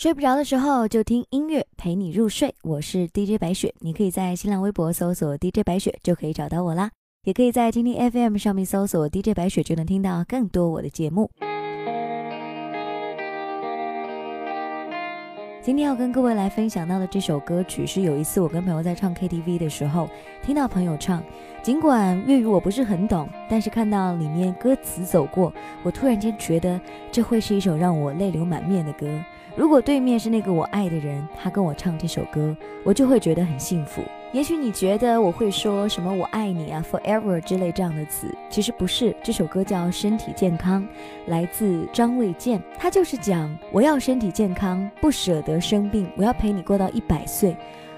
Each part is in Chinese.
睡不着的时候就听音乐陪你入睡，我是 DJ 白雪，你可以在新浪微博搜索 DJ 白雪就可以找到我啦，也可以在听听 FM 上面搜索 DJ 白雪就能听到更多我的节目。今天要跟各位来分享到的这首歌曲，是有一次我跟朋友在唱 KTV 的时候，听到朋友唱。尽管粤语我不是很懂，但是看到里面歌词走过，我突然间觉得这会是一首让我泪流满面的歌。如果对面是那个我爱的人，他跟我唱这首歌，我就会觉得很幸福。也许你觉得我会说什么“我爱你啊 ”“forever” 之类这样的词，其实不是。这首歌叫《身体健康》，来自张卫健，他就是讲我要身体健康，不舍得生病，我要陪你过到一百岁。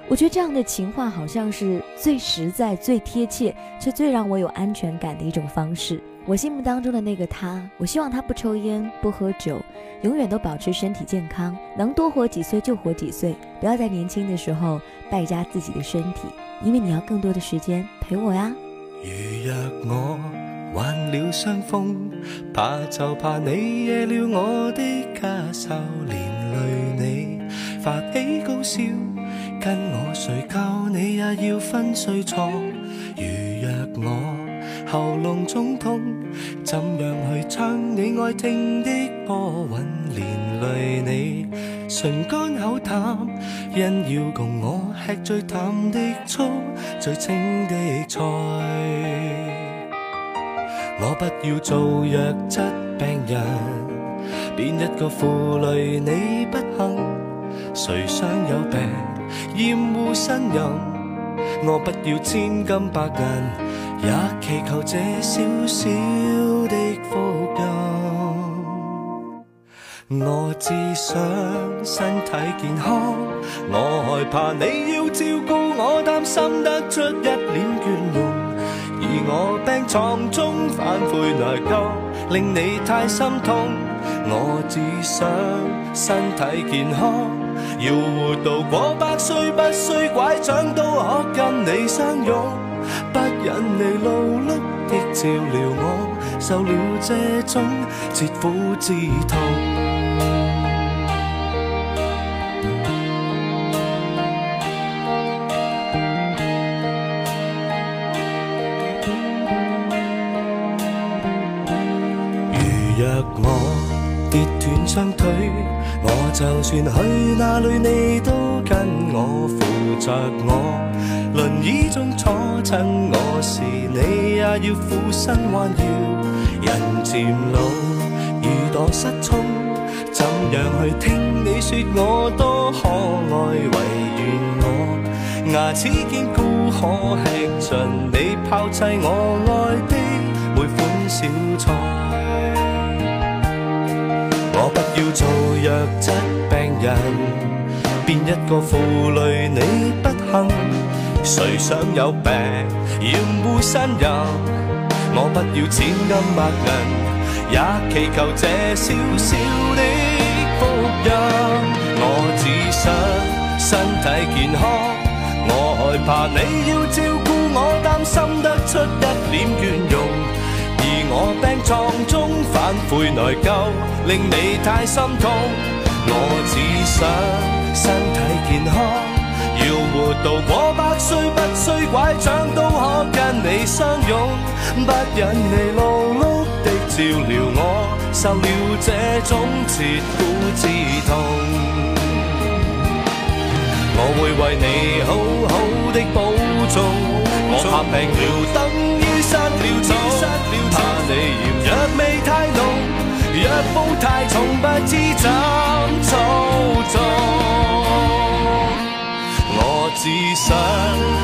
我觉得这样的情话好像是最实在、最贴切，却最让我有安全感的一种方式。我心目当中的那个他，我希望他不抽烟、不喝酒，永远都保持身体健康，能多活几岁就活几岁，不要在年轻的时候败家自己的身体，因为你要更多的时间陪我呀。如若我患了伤风，怕就怕你惹了我的家愁，连累你发起高烧，跟我睡觉你也要分睡床。如若我。喉咙肿痛，怎样去唱你爱听的歌韵，连累你唇干口淡，因要共我吃最淡的醋，最清的菜。我不要做弱质病人，变一个负累你不幸？谁想有病厌恶呻吟？我不要千金百银。也祈求这小小的福荫。我只想身体健康，我害怕你要照顾我，担心得出一脸倦容。而我病床中反悔内疚，令你太心痛。我只想身体健康，要活到过百岁，不需拐杖都可跟你相拥。不忍你劳碌的照料我，受了这种切肤之痛。若我跌断双腿，我就算去哪里，你都跟我扶着我。轮椅中坐衬我时，你也要俯身弯腰。人渐老，如堕失聪，怎样去听你说我多可爱？唯愿我牙齿坚固，可吃尽你抛弃我爱的每款小菜。做弱质病人，变一个负累你不幸。谁想有病？厌恶呻吟？我不要千金百银，也祈求这小小的福荫。我只想身体健康，我害怕你要照顾我，担心得出一脸倦容。我病床中反悔内疚，令你太心痛。我只想身体健康。要活到过百岁，不需拐杖都可跟你相拥。不忍你劳碌的照料我，受了这种切肤之痛。我会为你好好的保重，我怕病了等失了踪。怕你嫌药味太浓，药布太重，不知怎操纵。只想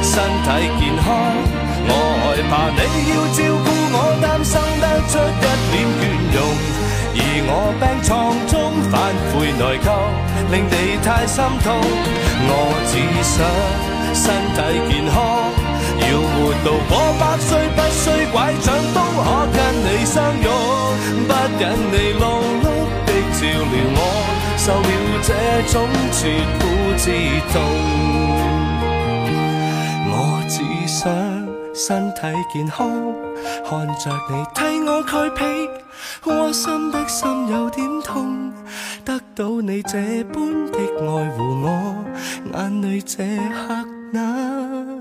身体健康，我害怕你要照顾我，担心得出一脸倦容。而我病床中反悔内疚，令你太心痛。我只想身体健康，要活到相拥。不忍你劳碌的照料我，受了这种切肤之痛。我只想身体健康，看着你替我盖被，窝心的心有點痛，得到你這般的愛護我，眼淚這刻那。